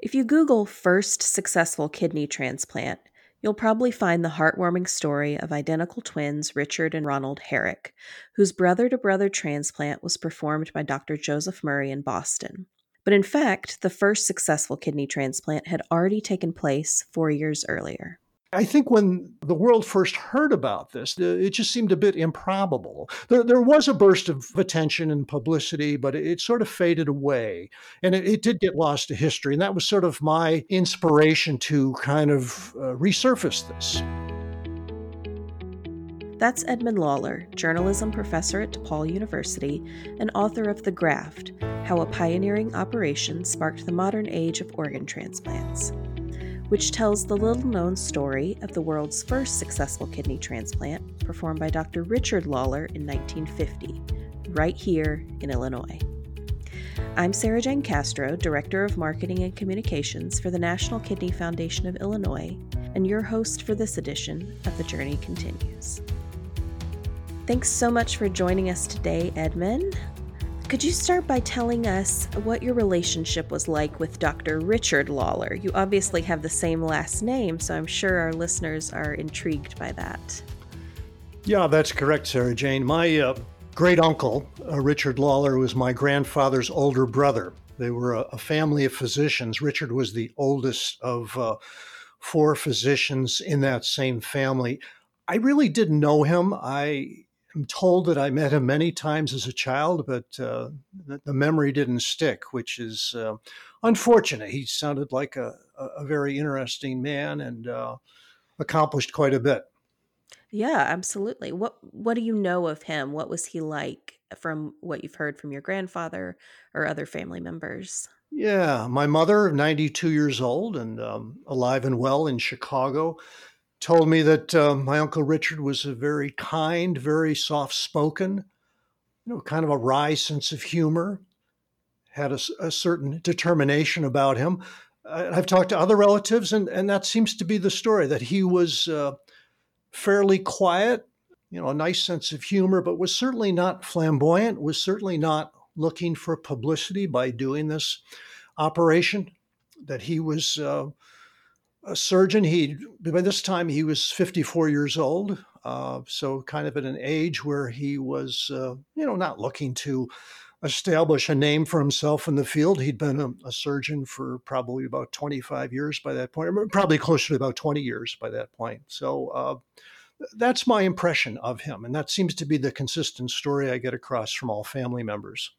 If you Google first successful kidney transplant, you'll probably find the heartwarming story of identical twins Richard and Ronald Herrick, whose brother to brother transplant was performed by Dr. Joseph Murray in Boston. But in fact, the first successful kidney transplant had already taken place four years earlier. I think when the world first heard about this, it just seemed a bit improbable. There, there was a burst of attention and publicity, but it, sort of faded away. And it, it, did get lost to history. And that was sort of my inspiration to kind of uh, resurface this. That's Edmund Lawler, journalism professor at DePaul University and author of The Graft How a Pioneering Operation Sparked the Modern Age of Organ Transplants which tells the little known story of the world's first successful kidney transplant performed by Dr. Richard Lawler in 1950, right here in Illinois. I'm Sarah Jane Castro, Director of Marketing and Communications for the National Kidney Foundation of Illinois, and your host for this edition of The Journey Continues. Thanks so much for joining us today, Edmund. Could you start by telling us what your relationship was like with Dr. Richard Lawler? You obviously have the same last name, so I'm sure our listeners are intrigued by that. Yeah, that's correct, Sarah Jane. My uh, great uncle, uh, Richard Lawler, was my grandfather's older brother. They were a, a family of physicians. Richard was the oldest of uh, four physicians in that same family. I really didn't know him. I I'm told that I met him many times as a child, but uh, the, the, memory didn't stick, which is uh, unfortunate. He sounded like a, a very interesting man and uh, accomplished quite a bit. Yeah, absolutely. What What do you know of him? What was he like from what you've heard from your grandfather or other family members? Yeah, my mother, 92 years old and um, alive and well in Chicago, told me that uh, my uncle Richard was a very kind, very soft spoken, you know, kind of a wry sense of humor, had a, a certain determination about him. Uh, I've talked to other relatives, and, and that seems to be the story that he was uh, fairly quiet, you know, a nice sense of humor, but was certainly not flamboyant, was certainly not looking for publicity by doing this operation, that he was uh, a surgeon. He by this time he was 54 years old, uh, so kind of at an age where he was, uh, you know, not looking to establish a name for himself in the field. He'd been a, a, surgeon for probably about 25 years by that point, probably closer to about 20 years by that point. So uh, that's my impression of him, and that seems to be the consistent story I get across from all family members.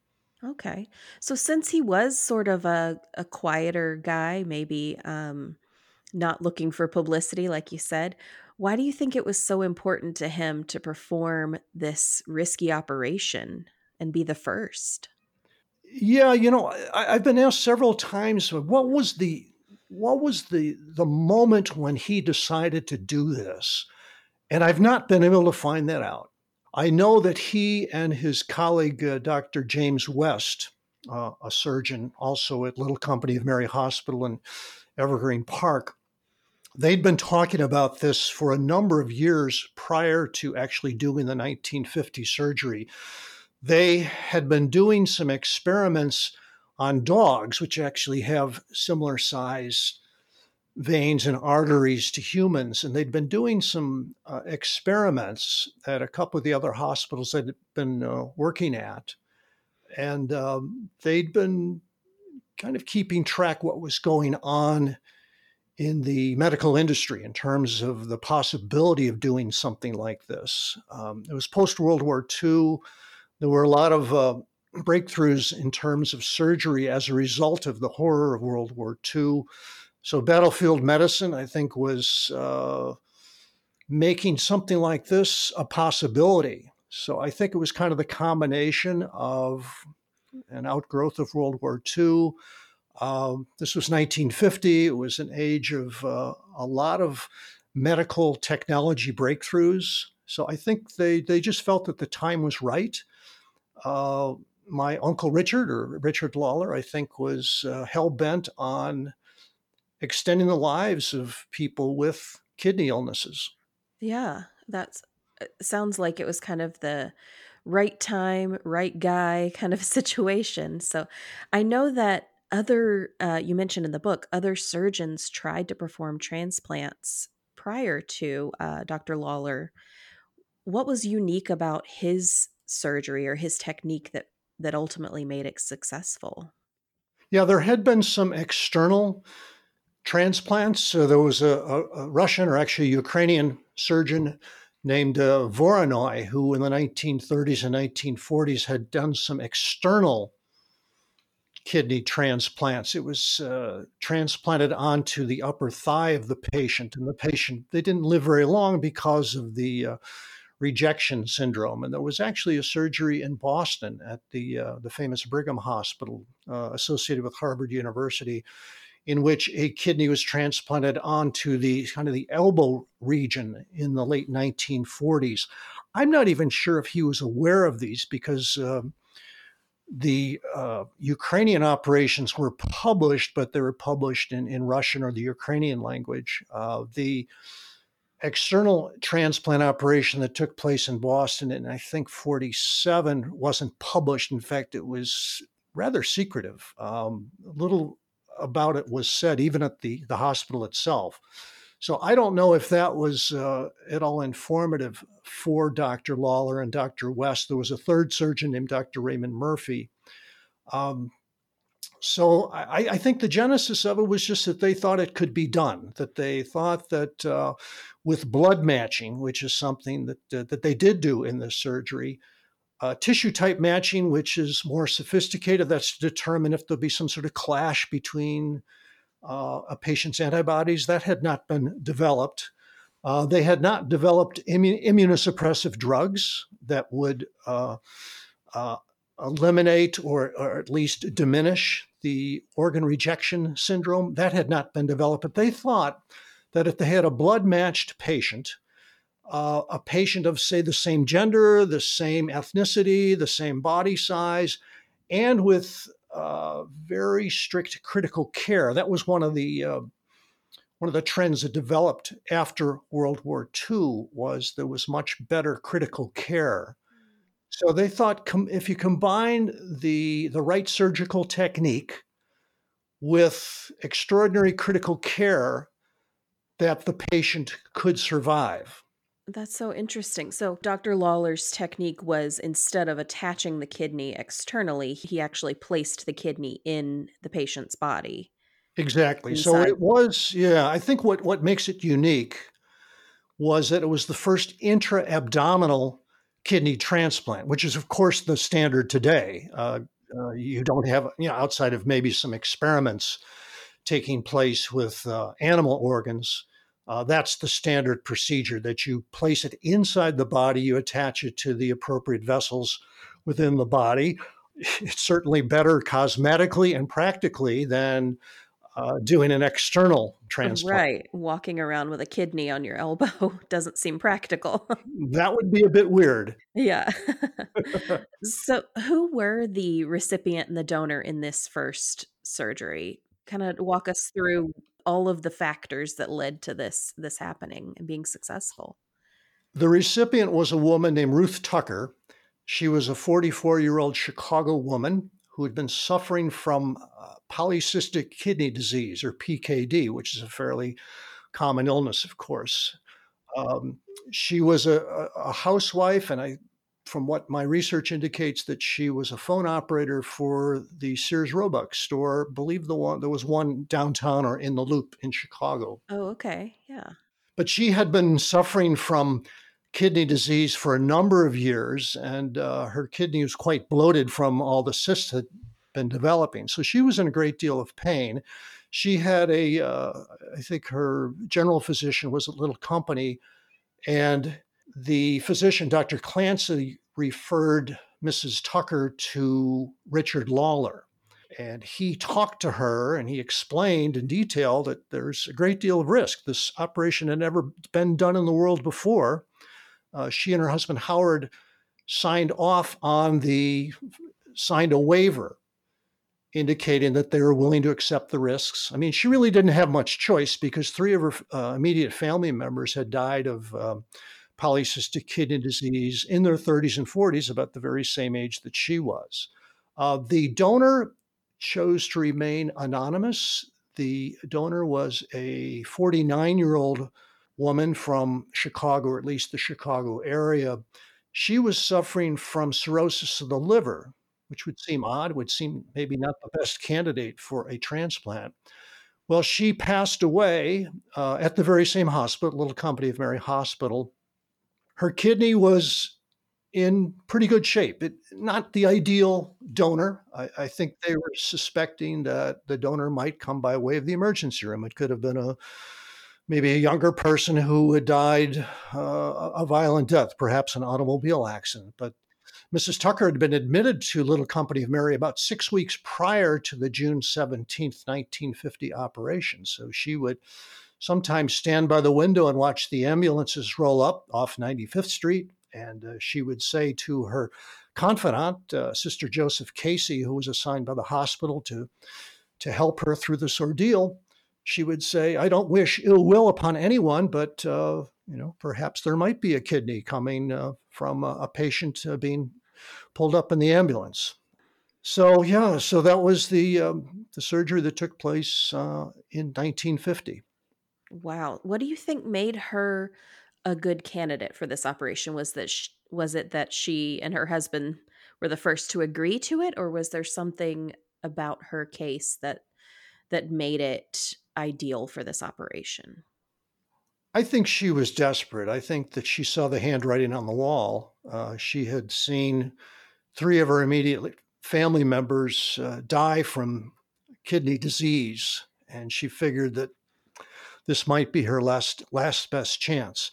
Okay, so since he was sort of a, a quieter guy, maybe. Um, not looking for publicity, like you said. Why do you think it was so important to him to perform this risky operation and be the first? Yeah, you know, I, have been asked several times what was the what was the the moment when he decided to do this, and I've not been able to find that out. I know that he and his colleague uh, Dr. James West, uh, a surgeon also at Little Company of Mary Hospital in Evergreen Park, they'd been talking about this for a number of years prior to actually doing the 1950 surgery. They had been doing some experiments on dogs, which actually have similar size veins and arteries to humans. And they'd been doing some uh, experiments at a couple of the other hospitals they'd been uh, working at. And um, they'd been kind of keeping track what was going on in the medical industry in terms of the possibility of doing something like this. Um, it was post World War II. There were a lot of uh, breakthroughs in terms of surgery as a result of the horror of World War II. So, battlefield medicine, I think, was uh, making something like this a possibility. So, I think it was kind of the combination of an outgrowth of World War II um, this was 1950. It was an age of uh, a lot of medical technology breakthroughs. So I think they, they just felt that the time was right. Uh, my uncle Richard, or Richard Lawler, I think, was uh, hell bent on extending the lives of people with kidney illnesses. Yeah, that uh, sounds like it was kind of the right time, right guy kind of situation. So I know that other, uh, you mentioned in the book, other surgeons tried to perform transplants prior to uh, Dr. Lawler. What was unique about his surgery or his technique that that ultimately made it successful? Yeah, there had been some external transplants. So there was a, a, Russian or actually Ukrainian surgeon named uh, Voronoi, who in the 1930s and 1940s had done some external kidney transplants. It was uh, transplanted onto the upper thigh of the patient, and the patient they didn't live very long because of the uh, rejection syndrome. And there was actually a surgery in Boston at the uh, the famous Brigham Hospital uh, associated with Harvard University in which a kidney was transplanted onto the kind of the elbow region in the late 1940s. I'm not even sure if he was aware of these because um, the uh, Ukrainian operations were published, but they were published in, in Russian or the Ukrainian language. Uh, the external transplant operation that took place in Boston in, I think, 47 wasn't published. In fact, it was rather secretive. Um, little about it was said, even at the, the hospital itself. So I don't know if that was uh, at all informative for Dr. Lawler and Dr. West. There was a third surgeon named Dr. Raymond Murphy. Um, so I, I, think the genesis of it was just that they thought it could be done. That they thought that uh, with blood matching, which is something that uh, that they did do in this surgery, uh, tissue type matching, which is more sophisticated, that's to determine if there'll be some sort of clash between uh, a patient's antibodies. That had not been developed. Uh, they had not developed immun- immunosuppressive drugs that would uh, uh, eliminate or, or at least diminish the organ rejection syndrome. That had not been developed. But they thought that if they had a blood matched patient, uh, a patient of, say, the same gender, the same ethnicity, the same body size, and with uh, very strict critical care. That was one of the uh, one of the trends that developed after World War II was there was much better critical care. So they thought com- if you combine the the right surgical technique with extraordinary critical care, that the patient could survive. That's so interesting. So, Dr. Lawler's technique was instead of attaching the kidney externally, he actually placed the kidney in the patient's body. Exactly. Inside. So it was, yeah, I think what, what makes it unique was that it was the first intra abdominal kidney transplant, which is, of course, the standard today. Uh, uh, you don't have, you know, outside of maybe some experiments taking place with uh, animal organs uh, that's the standard procedure that you place it inside the body, you attach it to the appropriate vessels within the body. It's certainly better cosmetically and practically than uh, doing an external transplant. Right. Walking around with a kidney on your elbow doesn't seem practical. that would be a bit weird. Yeah. so, who were the recipient and the donor in this first surgery? Kind of walk us through all of the factors that led to this this happening and being successful. The recipient was a woman named Ruth Tucker. She was a 44 year old Chicago woman who had been suffering from uh, polycystic kidney disease, or PKD, which is a fairly common illness, of course. Um, she was a, a, housewife, and I from what my research indicates that she was a phone operator for the Sears Roebuck store. Believe the one there was one downtown or in the Loop in Chicago. Oh, okay, yeah. But she had been suffering from kidney disease for a number of years, and uh, her kidney was quite bloated from all the cysts that had been developing. So she was in a great deal of pain. She had a, uh, I think her general physician was a little company, and the physician, Dr. Clancy, referred Mrs. Tucker to Richard Lawler. And he talked to her and he explained in detail that there's a great deal of risk. This operation had never been done in the world before. Uh, she and her husband Howard signed off on the, signed a waiver indicating that they were willing to accept the risks. I mean, she really didn't have much choice because three of her uh, immediate family members had died of um, polycystic kidney disease in their 30s and 40s, about the very same age that she was. Uh, the donor chose to remain anonymous. The donor was a 49 year old woman from Chicago, or at least the Chicago area. She was suffering from cirrhosis of the liver, which would seem odd, would seem maybe not the best candidate for a transplant. Well, she passed away uh, at the very same hospital, Little Company of Mary Hospital. Her kidney was in pretty good shape. It, not the ideal donor. I, I, think they were suspecting that the donor might come by way of the emergency room. It could have been a maybe a younger person who had died uh, a violent death, perhaps an automobile accident. But Mrs. Tucker had been admitted to Little Company of Mary about six weeks prior to the June 17th, 1950 operation. So she would sometimes stand by the window and watch the ambulances roll up off 95th Street. And uh, she would say to her confidant, uh, Sister Joseph Casey, who was assigned by the hospital to, to help her through this ordeal, she would say, I don't wish ill will upon anyone, but uh, you know, perhaps there might be a kidney coming uh, from a, a patient uh, being pulled up in the ambulance. So yeah, so that was the um, the surgery that took place uh, in 1950. Wow, what do you think made her a good candidate for this operation? Was that she, was it that she and her husband were the first to agree to it, or was there something about her case that that made it ideal for this operation? I think she was desperate. I think that she saw the handwriting on the wall. Uh, she had seen three of her immediate family members uh, die from kidney disease, and she figured that this might be her last last best chance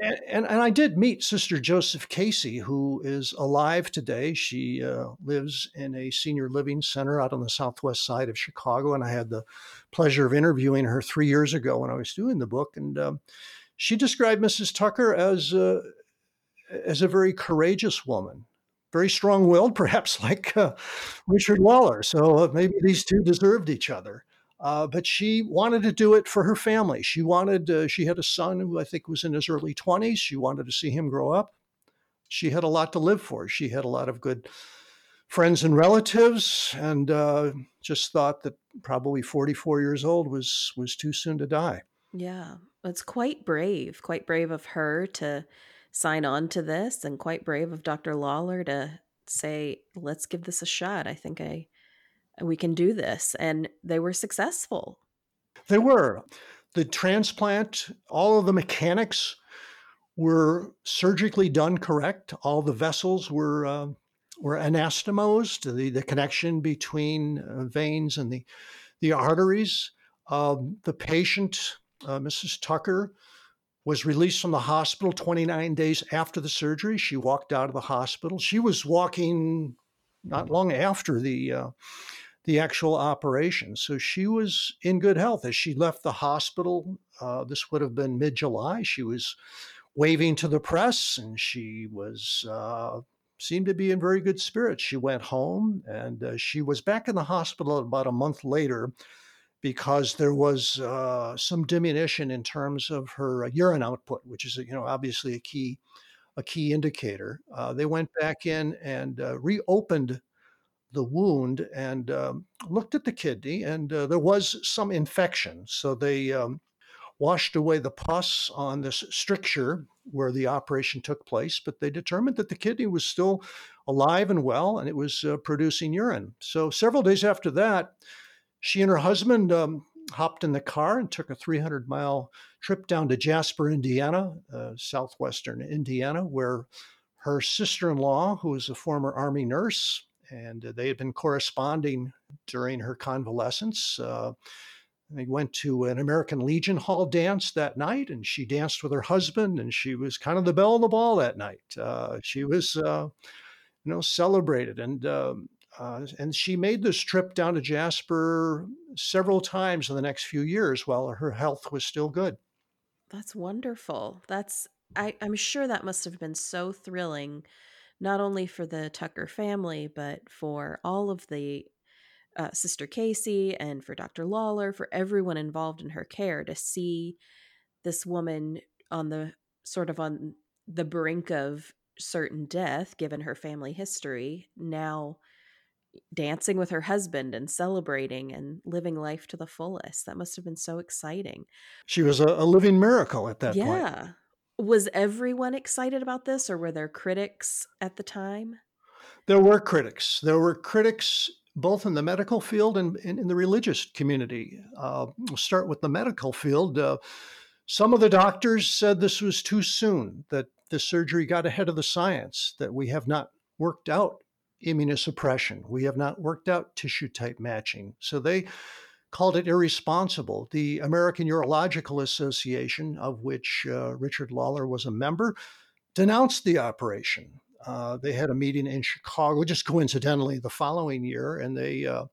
and, and, and I did meet Sister Joseph Casey, who is alive today. She uh, lives in a senior living center out on the southwest side of Chicago, and I had the pleasure of interviewing her three years ago when I was doing the book. And um, she described Mrs. Tucker as uh, as a very courageous woman, very strong-willed, perhaps like uh, Richard Lawler. So uh, maybe these two deserved each other. Uh, but she wanted to do it for her family. She wanted, uh, she had a son who I think was in his early 20s. She wanted to see him grow up. She had a lot to live for. She had a lot of good friends and relatives, and uh, just thought that probably 44 years old was was too soon to die. Yeah, it's quite brave, quite brave of her to sign on to this, and quite brave of Dr. Lawler to say, "Let's give this a shot." I think I we can do this. And they were successful. They were. The transplant, all of the mechanics were surgically done correct. All the vessels were uh, were anastomosed. The the connection between uh, veins and the the arteries. Um, the patient, uh, Mrs. Tucker, was released from the hospital 29 days after the surgery. She walked out of the hospital. She was walking not long after the uh, the actual operation. So she was in good health as she left the hospital. Uh, this would have been mid July. She was waving to the press and she was. Uh, seemed to be in very good spirits. She went home and uh, she was back in the hospital about a month later because there was uh, some diminution in terms of her urine output, which is you know obviously a key a key indicator. Uh, they went back in and uh, reopened the wound and um, looked at the kidney, and uh, there was some infection. So they um, washed away the pus on this stricture where the operation took place, but they determined that the kidney was still alive and well, and it was uh, producing urine. So several days after that, she and her husband um, hopped in the car and took a 300 mile trip down to Jasper, Indiana, uh, southwestern Indiana, where her sister in law, who was a former Army nurse, and uh, they had been corresponding during her convalescence. Uh, they went to an American Legion Hall dance that night, and she danced with her husband, and she was kind of the belle of the ball that night. Uh, she was, uh, you know, celebrated, and um, uh, and she made this trip down to Jasper several times in the next few years while her health was still good. That's wonderful. That's I, I'm sure that must have been so thrilling not only for the Tucker family, but for all of the uh, Sister Casey and for Dr. Lawler, for everyone involved in her care to see this woman on the sort of on the brink of certain death, given her family history, now dancing with her husband and celebrating and living life to the fullest. That must have been so exciting. She was a, a living miracle at that yeah. point. Yeah. Was everyone excited about this, or were there critics at the time? There were critics. There were critics both in the medical field and in, the religious community. Uh, we'll start with the medical field. Uh, some of the doctors said this was too soon, that the surgery got ahead of the science, that we have not worked out immunosuppression. We have not worked out tissue type matching. So they called it irresponsible. The American Urological Association, of which uh, Richard Lawler was a member, denounced the operation. Uh, they had a meeting in Chicago, just coincidentally, the following year, and they uh,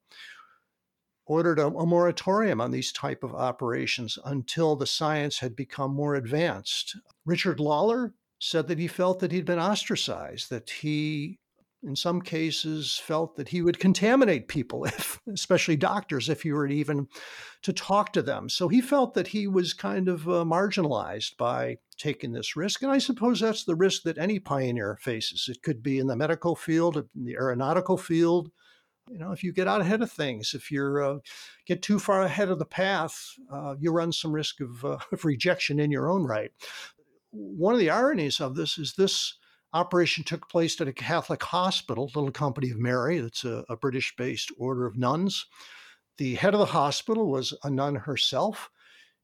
ordered a, a, moratorium on these type of operations until the science had become more advanced. Richard Lawler said that he felt that he'd been ostracized, that he in some cases felt that he would contaminate people if especially doctors if he were even to talk to them. So he felt that he was kind of uh, marginalized by taking this risk and i suppose that's the risk that any pioneer faces. It could be in the medical field in the aeronautical field. You know if you get out ahead of things if you uh, get too far ahead of the path uh, you run some risk of, uh, of rejection in your own right. One of the ironies of this is this Operation took place at a Catholic hospital, Little Company of Mary. That's a, a British based order of nuns. The head of the hospital was a nun herself.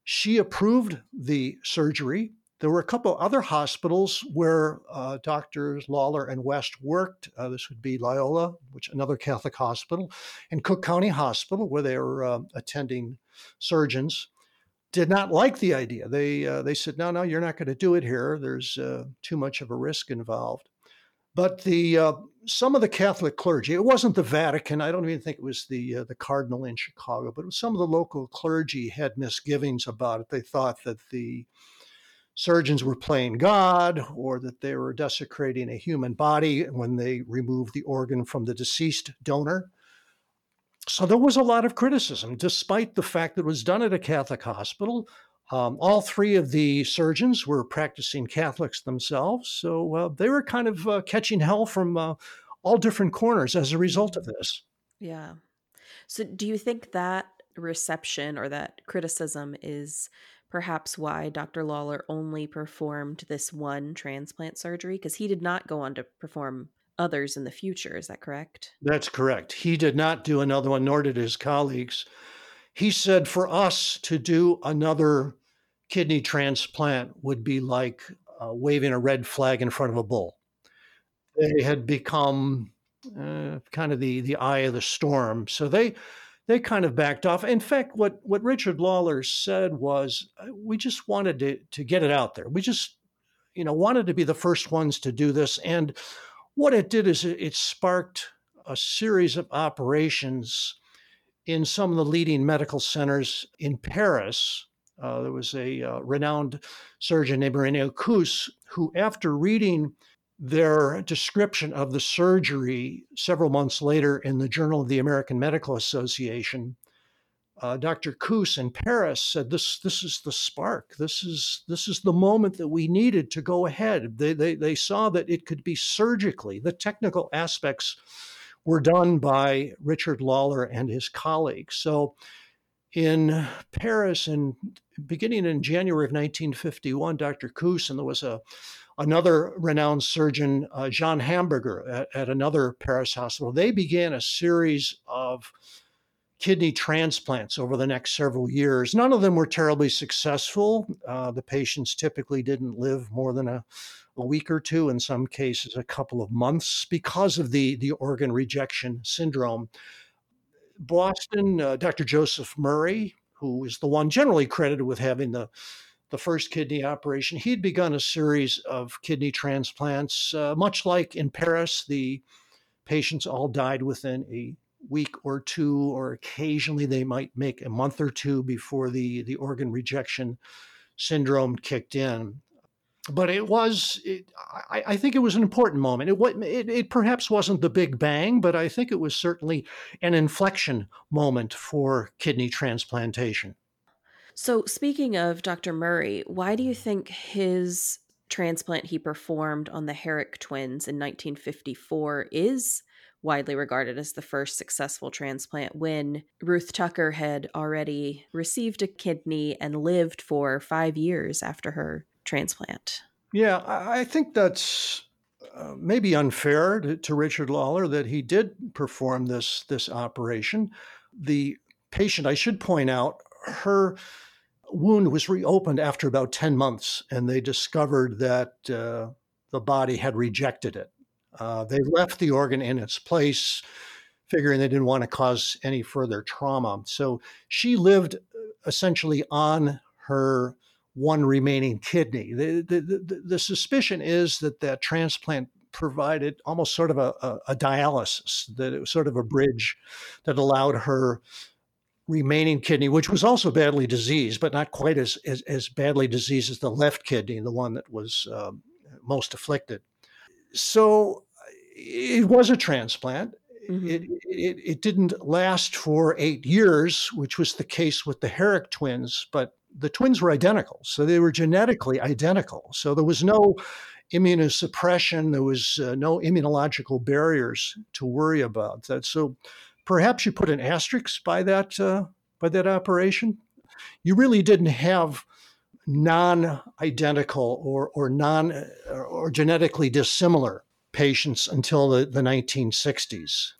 She approved the surgery. There were a couple other hospitals where uh, doctors Lawler and West worked. Uh, this would be Loyola, which another Catholic hospital, and Cook County Hospital, where they were uh, attending surgeons did not like the idea. They uh, they said, "No, no, you're not going to do it here. There's uh, too much of a risk involved." But the uh, some of the Catholic clergy, it wasn't the Vatican. I don't even think it was the uh, the cardinal in Chicago, but some of the local clergy had misgivings about it. They thought that the surgeons were playing God or that they were desecrating a human body when they removed the organ from the deceased donor. So there was a lot of criticism, despite the fact that it was done at a Catholic hospital. Um, all three of the surgeons were practicing Catholics themselves, so uh, they were kind of uh, catching hell from uh, all different corners as a result of this. Yeah. So, do you think that reception or that criticism is perhaps why Dr. Lawler only performed this one transplant surgery? Because he did not go on to perform others in the future. Is that correct? That's correct. He did not do another one, nor did his colleagues. He said for us to do another kidney transplant would be like uh, waving a red flag in front of a bull. They had become uh, kind of the, the eye of the storm. So they they kind of backed off. In fact, what, what Richard Lawler said was, uh, we just wanted to, to get it out there. We just, you know, wanted to be the first ones to do this. And what it did is it sparked a series of operations in some of the leading medical centers in Paris. Uh, there was a uh, renowned surgeon named Rene Küss who, after reading their description of the surgery several months later in the Journal of the American Medical Association, uh, Dr. Küss in Paris said, "This this is the spark. This is this is the moment that we needed to go ahead." They they they saw that it could be surgically. The technical aspects were done by Richard Lawler and his colleagues. So, in Paris, in beginning in January of 1951, Dr. Küss and there was a another renowned surgeon, uh, Jean Hamburger, at, at another Paris hospital. They began a series of kidney transplants over the next several years. None of them were terribly successful. Uh, the patients typically didn't live more than a, a, week or two, in some cases, a couple of months, because of the, the organ rejection syndrome. Boston, uh, Dr. Joseph Murray, who is the one generally credited with having the the first kidney operation, he'd begun a series of kidney transplants. Uh, much like in Paris, the patients all died within a week or two, or occasionally they might make a month or two before the, the organ rejection syndrome kicked in. But it was, it, I, I, think it was an important moment. It, it, it perhaps wasn't the big bang, but I think it was certainly an inflection moment for kidney transplantation. So, speaking of Dr. Murray, why do you think his transplant he performed on the Herrick twins in 1954 is widely regarded as the first successful transplant when Ruth Tucker had already received a kidney and lived for five years after her transplant. Yeah, I think that's uh, maybe unfair to, to, Richard Lawler that he did perform this this operation. The patient, I should point out, her wound was reopened after about ten months, and they discovered that uh, the body had rejected it. Uh, they left the organ in its place, figuring they didn't want to cause any further trauma. So she lived uh, essentially on her one remaining kidney. The, the, the, the suspicion is that that transplant provided almost sort of a, a, a, dialysis, that it was sort of a bridge that allowed her remaining kidney, which was also badly diseased, but not quite as, as, as badly diseased as the left kidney, the one that was um, most afflicted, so it was a transplant. Mm-hmm. It, it, it didn't last for eight years, which was the case with the Herrick twins, but the twins were identical. So they were genetically identical. So there was no immunosuppression, there was uh, no immunological barriers to worry about that. So perhaps you put an asterisk by that uh, by that operation. You really didn't have non-identical or or non or genetically dissimilar patients until the, the 1960s.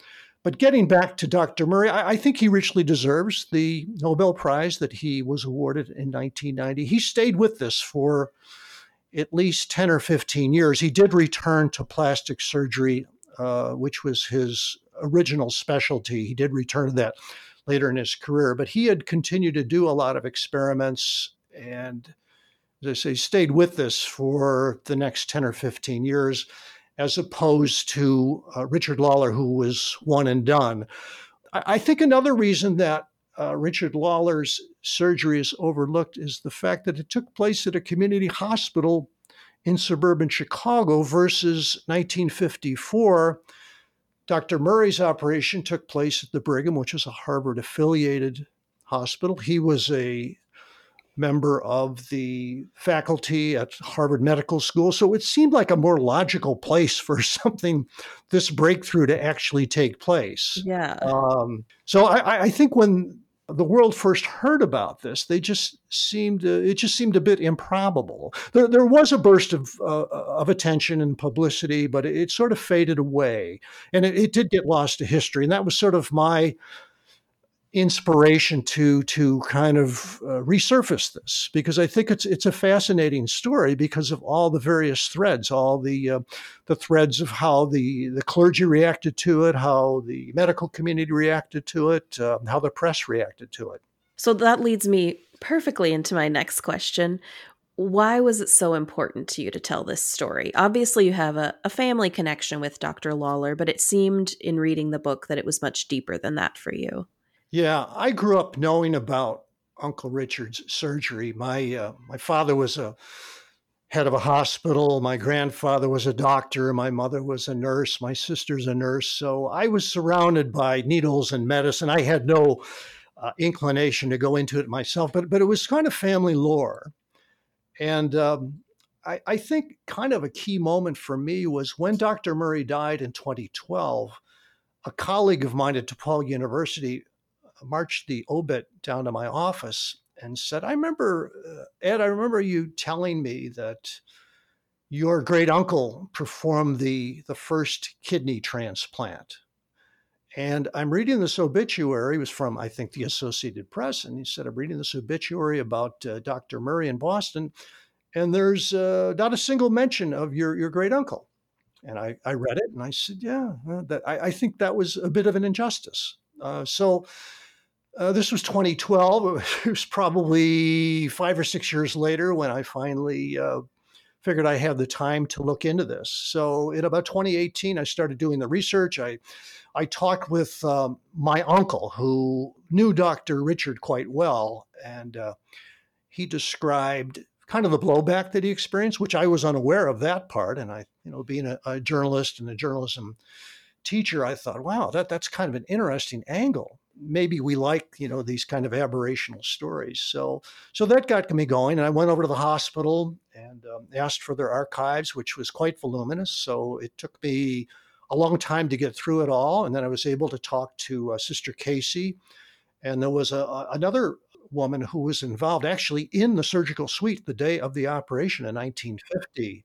But getting back to Dr. Murray, I, I, think he richly deserves the Nobel Prize that he was awarded in 1990. He stayed with this for at least 10 or 15 years. He did return to plastic surgery, uh, which was his original specialty. He did return to that later in his career, but he had continued to do a lot of experiments and as I say, stayed with this for the next 10 or 15 years, as opposed to uh, Richard Lawler, who was one and done. I, I think another reason that uh, Richard Lawler's surgery is overlooked is the fact that it took place at a community hospital in suburban Chicago versus 1954. Dr. Murray's operation took place at the Brigham, which is a Harvard affiliated hospital. He was a member of the faculty at Harvard Medical School. So it seemed like a more logical place for something, this breakthrough to actually take place. Yeah. Um, so I, I, think when the world first heard about this, they just seemed, uh, it just seemed a bit improbable. There, there was a burst of, uh, of attention and publicity, but it, it, sort of faded away. And it, it did get lost to history. And that was sort of my inspiration to to kind of uh, resurface this because I think it's it's a fascinating story because of all the various threads, all the uh, the threads of how the the clergy reacted to it, how the medical community reacted to it, uh, how the press reacted to it. So that leads me perfectly into my next question. Why was it so important to you to tell this story? Obviously, you have a, a family connection with Dr. Lawler, but it seemed in reading the book that it was much deeper than that for you. Yeah, I grew up knowing about Uncle Richard's surgery. My uh, my father was a head of a hospital. My grandfather was a doctor. My mother was a nurse. My sister's a nurse. So I was surrounded by needles and medicine. I had no uh, inclination to go into it myself, but but it was kind of family lore. And um, I, I think kind of a key moment for me was when Dr. Murray died in 2012. A colleague of mine at DePaul University marched the obit down to my office and said, I remember, uh, Ed, I remember you telling me that your great uncle performed the, the first kidney transplant. And I'm reading this obituary. It was from, I think, the Associated Press. And he said, I'm reading this obituary about uh, Dr. Murray in Boston. And there's uh, not a single mention of your, your great uncle. And I, I read it and I said, yeah, uh, that, I, I, think that was a bit of an injustice. Uh, so uh, this was 2012. It was probably five or six years later when I finally uh, figured I had the time to look into this. So in about 2018, I started doing the research. I I talked with um, my uncle who knew Dr. Richard quite well, and uh, he described kind of the blowback that he experienced, which I was unaware of that part. And I, you know, being a, a journalist and a journalism teacher, I thought, wow, that that's kind of an interesting angle maybe we like you know these kind of aberrational stories so so that got me going and i went over to the hospital and um, asked for their archives which was quite voluminous so it took me a long time to get through it all. And then I was able to talk to uh, Sister Casey. And there was a, a, another woman who was involved actually in the surgical suite the day of the operation in 1950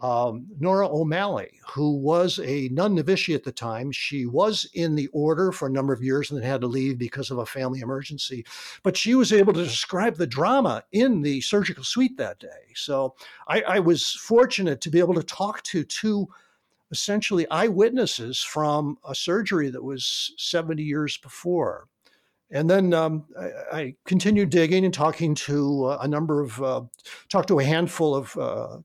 um, Nora O'Malley, who was a nun novitiate at the time. She was in the order for a number of years and then had to leave because of a family emergency. But she was able to describe the drama in the surgical suite that day. So I, I was fortunate to be able to talk to two essentially eyewitnesses from a surgery that was 70 years before. And then um, I, I, continued digging and talking to uh, a number of, uh, talked to a handful of uh,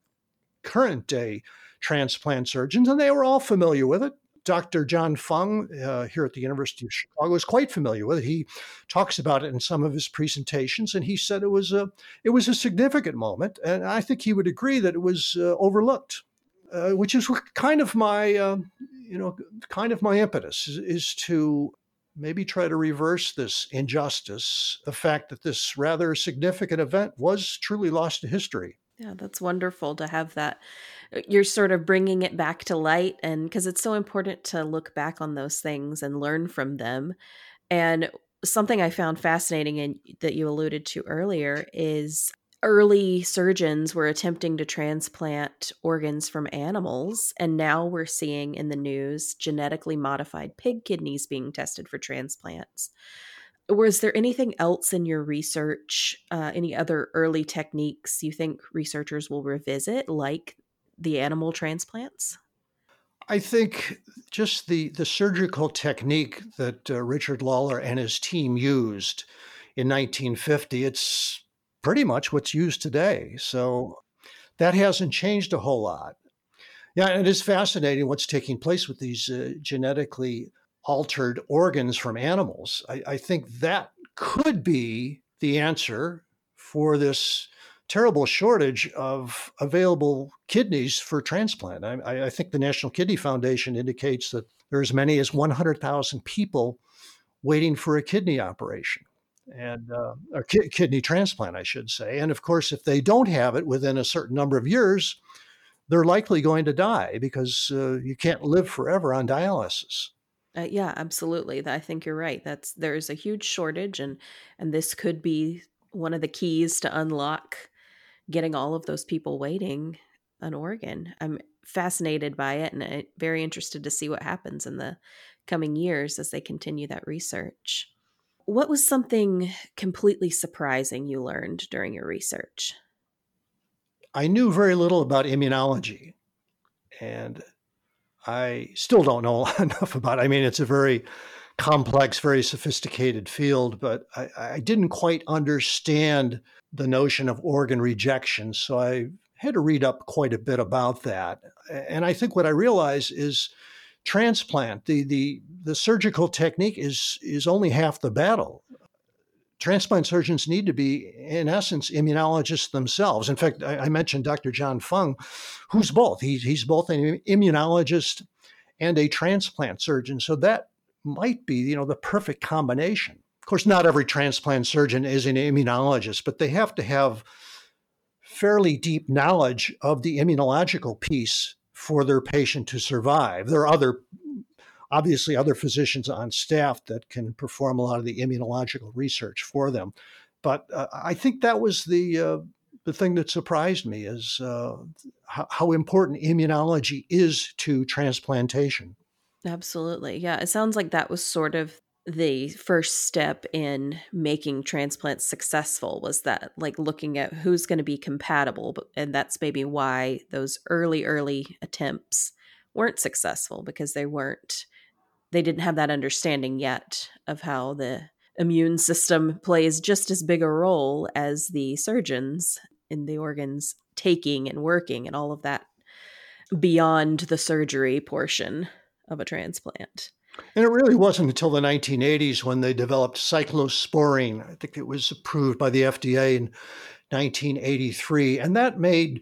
current day transplant surgeons, and they were all familiar with it. Dr. John Fung uh, here at the University of Chicago is quite familiar with it. He talks about it in some of his presentations, and he said it was a it was a significant moment, and I think he would agree that it was uh, overlooked, uh, which is kind of my uh, you know kind of my impetus is, is to maybe try to reverse this injustice, the fact that this rather significant event was truly lost to history. Yeah, that's wonderful to have that. Uh, you're sort of bringing it back to light, and because it's so important to look back on those things and learn from them. And something I found fascinating and that you alluded to earlier is early surgeons were attempting to transplant organs from animals and now we're seeing in the news genetically modified pig kidneys being tested for transplants was there anything else in your research, uh, any other early techniques you think researchers will revisit, like the animal transplants? I think just the, the surgical technique that uh, Richard Lawler and his team used in 1950, it's pretty much what's used today. So that hasn't changed a whole lot. Yeah, it is fascinating what's taking place with these uh, genetically altered organs from animals. I, I think that could be the answer for this terrible shortage of available kidneys for transplant. I, I, think the National Kidney Foundation indicates that there are as many as 100,000 people waiting for a kidney operation and uh, a ki- kidney transplant, I should say. And of course, if they don't have it within a certain number of years, they're likely going to die because uh, you can't live forever on dialysis. Uh, yeah, absolutely. I think you're right. That's there's a huge shortage, and and this could be one of the keys to unlock getting all of those people waiting an organ. I'm fascinated by it, and uh, very interested to see what happens in the coming years as they continue that research. What was something completely surprising you learned during your research? I knew very little about immunology, and I still don't know enough about. It. I mean, it's a very complex, very sophisticated field, but I, I didn't quite understand the notion of organ rejection. So I had to read up quite a bit about that. And I think what I realize is transplant, the the the surgical technique is is only half the battle transplant surgeons need to be, in essence, immunologists themselves. In fact, I, I mentioned Dr. John Fung, who's both. He, he's both an immunologist and a transplant surgeon. So that might be, you know, the perfect combination. Of course, not every transplant surgeon is an immunologist, but they have to have fairly deep knowledge of the immunological piece for their patient to survive. There are other obviously other physicians on staff that can perform a lot of the immunological research for them. But uh, I think that was the uh, the thing that surprised me is uh, how, how important immunology is to transplantation. Absolutely, yeah. It sounds like that was sort of the first step in making transplants successful was that like looking at who's going to be compatible and that's maybe why those early early attempts weren't successful because they weren't they didn't have that understanding yet of how the immune system plays just as big a role as the surgeons in the organs taking and working and all of that beyond the surgery portion of a transplant. And it really wasn't until the 1980s when they developed cyclosporine. I think it was approved by the FDA in 1983. And that made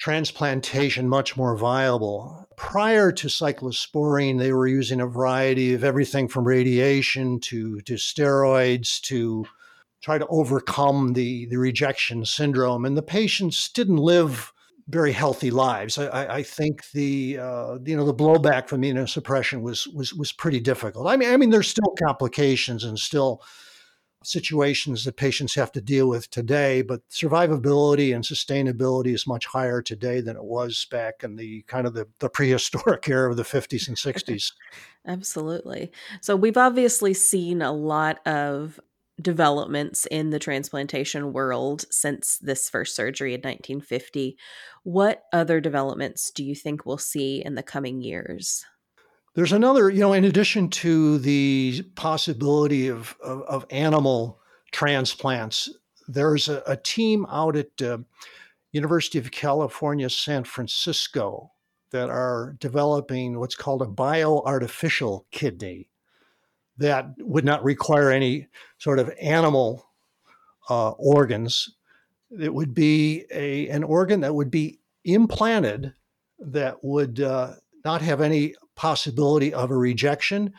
transplantation much more viable. Prior to cyclosporine, they were using a variety of everything from radiation to, to steroids to try to overcome the, the rejection syndrome. And the patients didn't live very healthy lives. I, I think the uh, you know the blowback from immunosuppression was was was pretty difficult. I mean, I mean, there's still complications and still situations that patients have to deal with today, but survivability and sustainability is much higher today than it was back in the kind of the, the prehistoric era of the 50s and 60s. Absolutely. So we've obviously seen a lot of developments in the transplantation world since this first surgery in 1950. What other developments do you think we'll see in the coming years? There's another, you know, in addition to the possibility of, of, of animal transplants, there's a, a team out at uh, University of California, San Francisco that are developing what's called a bioartificial kidney that would not require any sort of animal uh, organs. It would be a, an organ that would be implanted that would uh, not have any possibility of a rejection.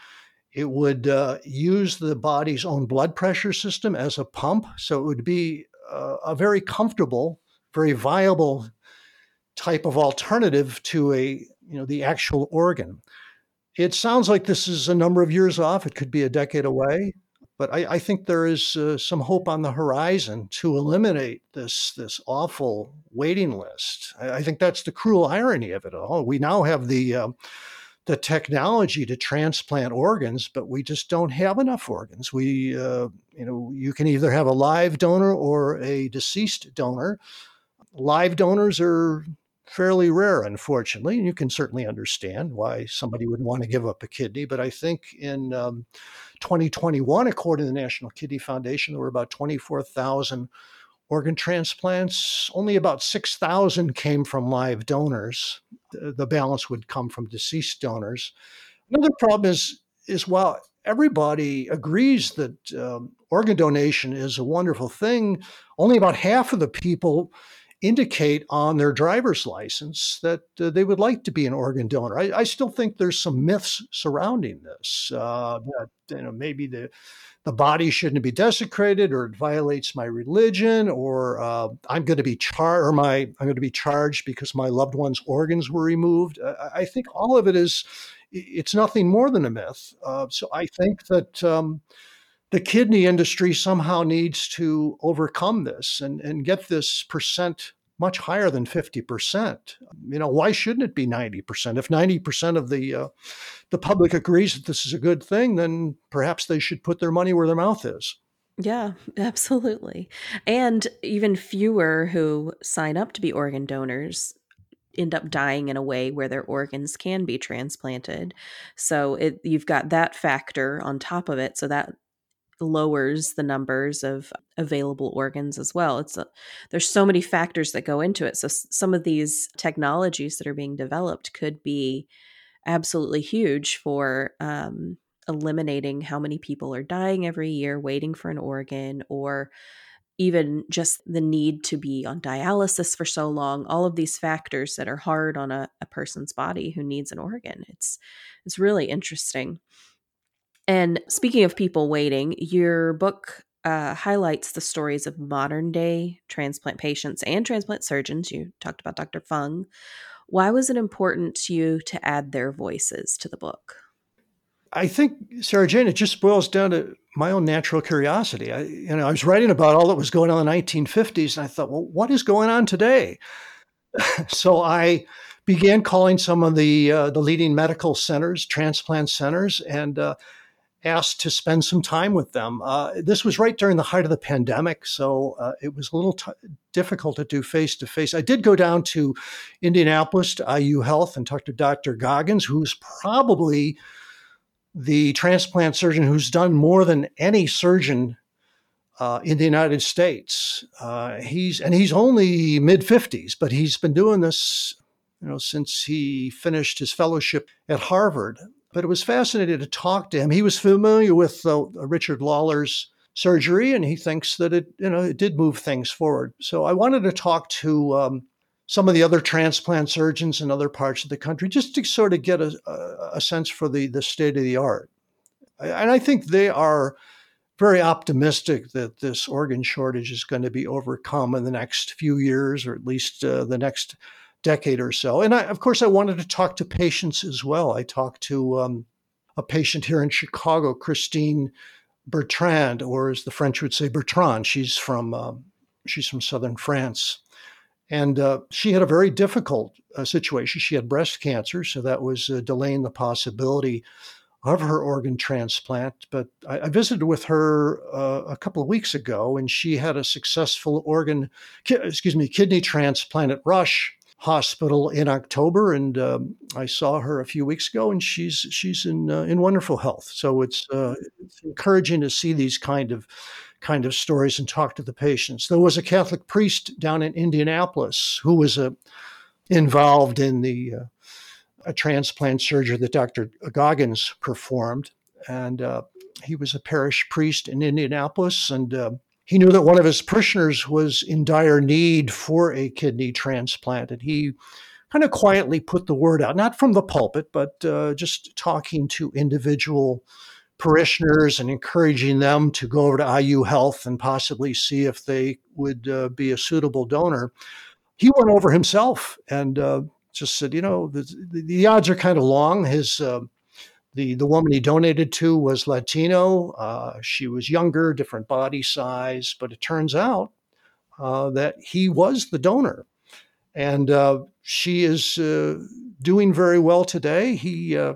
It would uh, use the body's own blood pressure system as a pump. So it would be uh, a very comfortable, very viable type of alternative to a you know the actual organ. It sounds like this is a number of years off. It could be a decade away, but I, I think there is uh, some hope on the horizon to eliminate this this awful waiting list. I, I, think that's the cruel irony of it all. We now have the uh, the technology to transplant organs, but we just don't have enough organs. We, uh, you know, you can either have a live donor or a deceased donor. Live donors are fairly rare, unfortunately, and you can certainly understand why somebody would want to give up a kidney. But I think in um, 2021, according to the National Kidney Foundation, there were about 24,000 organ transplants, only about 6,000 came from live donors. The, balance would come from deceased donors. Another problem is, is while everybody agrees that um, organ donation is a wonderful thing, only about half of the people indicate on their driver's license that uh, they would like to be an organ donor. I, I, still think there's some myths surrounding this. Uh, that you know maybe the the body shouldn't be desecrated or it violates my religion or uh, i'm going to be charged or my i'm going to be charged because my loved one's organs were removed i, I think all of it is it's nothing more than a myth uh, so i think that um, the kidney industry somehow needs to overcome this and, and get this percent much higher than 50%. You know, why shouldn't it be 90%? If 90% of the uh, the public agrees that this is a good thing, then perhaps they should put their money where their mouth is. Yeah, absolutely. And even fewer who sign up to be organ donors end up dying in a way where their organs can be transplanted. So it, you've got that factor on top of it. So that lowers the numbers of available organs as well. It's a, there's so many factors that go into it. So some of these technologies that are being developed could be absolutely huge for um, eliminating how many people are dying every year waiting for an organ or even just the need to be on dialysis for so long all of these factors that are hard on a, a person's body who needs an organ it's it's really interesting and speaking of people waiting, your book uh, highlights the stories of modern day transplant patients and transplant surgeons. You talked about Dr. Fung. Why was it important to you to add their voices to the book? I think, Sarah Jane, it just boils down to my own natural curiosity. I, you know, I was writing about all that was going on in the 1950s, and I thought, well, what is going on today? so I began calling some of the uh, the leading medical centers, transplant centers, and uh, asked to spend some time with them. Uh, this was right during the height of the pandemic, so uh, it was a little t- difficult to do face to face. I did go down to Indianapolis to IU Health and talk to Dr. Goggins, who's probably the transplant surgeon who's done more than any surgeon uh, in the United States. Uh, he's and he's only mid fifties, but he's been doing this, you know, since he finished his fellowship at Harvard but it was fascinating to talk to him. He was familiar with uh, Richard Lawler's surgery, and he thinks that it, you know, it did move things forward. So I wanted to talk to um, some of the other transplant surgeons in other parts of the country, just to sort of get a, a sense for the the state of the art. And I think they are very optimistic that this organ shortage is going to be overcome in the next few years, or at least uh, the next decade or so. And I, of course, I wanted to talk to patients as well. I talked to um, a patient here in Chicago, Christine Bertrand, or as the French would say, Bertrand. She's from uh, she's from southern France, and uh, she had a very difficult uh, situation. She had breast cancer, so that was uh, delaying the possibility of her organ transplant. But I, I visited with her uh, a couple of weeks ago, and she had a successful organ, ki- excuse me, kidney transplant at Rush hospital in October, and um, I saw her a few weeks ago, and she's she's in uh, in wonderful health. So it's, uh, it's encouraging to see these kind of kind of stories and talk to the patients. There was a Catholic priest down in Indianapolis who was a, uh, involved in the uh, a transplant surgery that Dr. Goggins performed, and uh, he was a parish priest in Indianapolis, and uh, he knew that one of his parishioners was in dire need for a kidney transplant, and he kind of quietly put the word out, not from the pulpit, but uh, just talking to individual parishioners and encouraging them to go over to IU Health and possibly see if they would uh, be a suitable donor. He went over himself and uh, just said, you know, the, the odds are kind of long. His uh, the the woman he donated to was Latino. Uh, she was younger, different body size, but it turns out uh, that he was the donor, and uh, she is uh, doing very well today. He uh,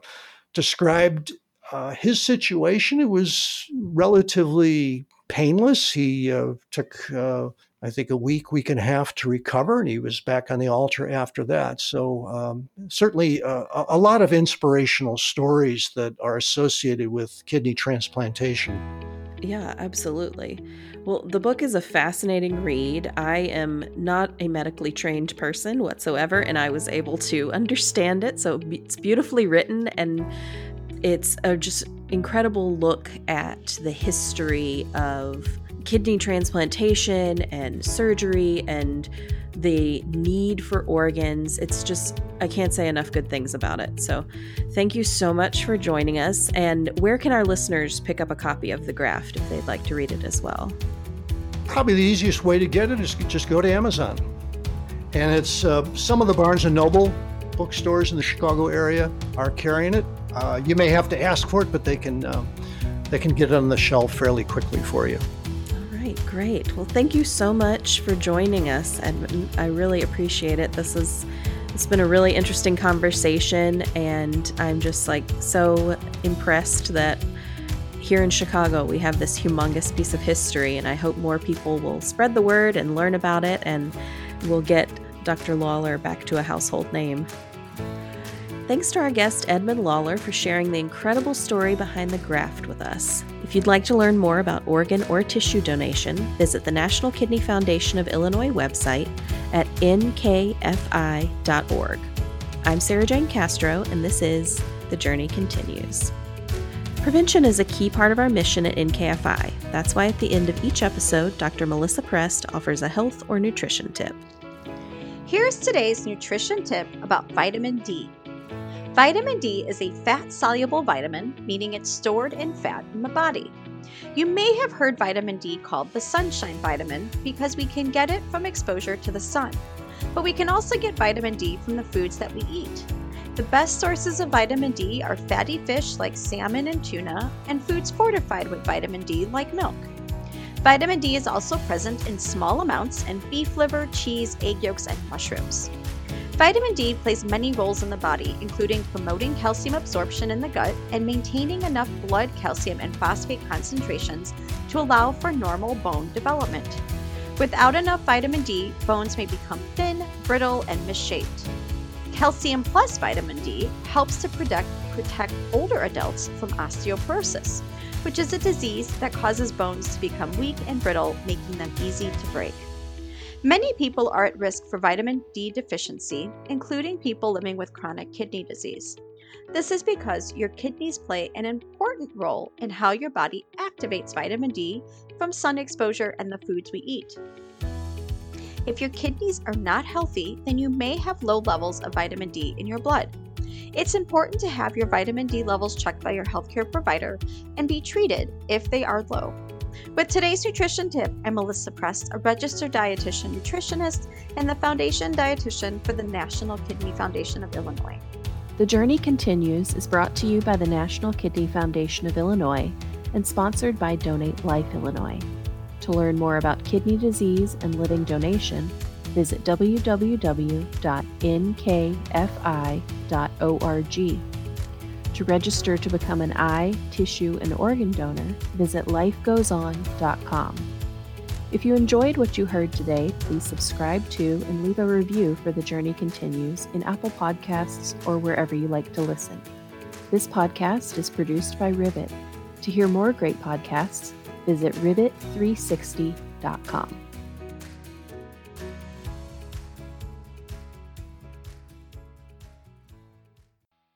described his situation. It was relatively painless. He took I think, a week, week and a half to recover, and he was back on the altar after that. So, um, certainly uh, a lot of inspirational stories that are associated with kidney transplantation. Yeah, absolutely. Well, the book is a fascinating read. I am not a medically trained person whatsoever, and I was able to understand it. So it's beautifully written, and it's a just incredible look at the history of kidney transplantation and surgery and the need for organs. It's just, I can't say enough good things about it. So, thank you so much for joining us. And where can our listeners pick up a copy of The Graft if they'd like to read it as well? Probably the easiest way to get it is just go to Amazon. And it's uh, some of the Barnes and Noble bookstores in the Chicago area are carrying it. Uh, you may have to ask for it, but they can uh, they can get it on the shelf fairly quickly for you great. Well, thank you so much for joining us, and I really appreciate it. This is it's been a really interesting conversation, and I'm just like so impressed that here in Chicago we have this humongous piece of history, and I hope more people will spread the word and learn about it, and we'll get Dr. Lawler back to a household name. Thanks to our guest Edmund Lawler for sharing the incredible story behind the graft with us. If you'd like to learn more about organ or tissue donation, visit the National Kidney Foundation of Illinois website at nkfi.org. I'm Sarah Jane Castro, and this is The Journey Continues. Prevention is a key part of our mission at NKFI. That's why at the end of each episode, Dr. Melissa Prest offers a health or nutrition tip. Here's today's nutrition tip about vitamin D. Vitamin D is a fat soluble vitamin, meaning it's stored in fat in the body. You may have heard vitamin D called the sunshine vitamin because we can get it from exposure to the sun. But we can also get vitamin D from the foods that we eat. The best sources of vitamin D are fatty fish like salmon and tuna, and foods fortified with vitamin D like milk. Vitamin D is also present in small amounts in beef liver, cheese, egg yolks, and mushrooms. Vitamin D plays many roles in the body, including promoting calcium absorption in the gut and maintaining enough blood calcium and phosphate concentrations to allow for normal bone development. Without enough vitamin D, bones may become thin, brittle, and misshaped. Calcium plus vitamin D helps to protect, protect older adults from osteoporosis, which is a disease that causes bones to become weak and brittle, making them easy to break. Many people are at risk for vitamin D deficiency, including people living with chronic kidney disease. This is because your kidneys play an important role in how your body activates vitamin D from sun exposure and the foods we eat. If your kidneys are not healthy, then you may have low levels of vitamin D in your blood. It's important to have your vitamin D levels checked by your healthcare provider and be treated if they are low. With today's nutrition tip, I'm Melissa Prest, a registered dietitian nutritionist and the foundation dietitian for the National Kidney Foundation of Illinois. The Journey Continues is brought to you by the National Kidney Foundation of Illinois and sponsored by Donate Life Illinois. To learn more about kidney disease and living donation, visit www.nkfi.org. To register to become an eye, tissue, and organ donor, visit lifegoeson.com. If you enjoyed what you heard today, please subscribe to and leave a review for The Journey Continues in Apple Podcasts or wherever you like to listen. This podcast is produced by Rivet. To hear more great podcasts, visit rivet360.com.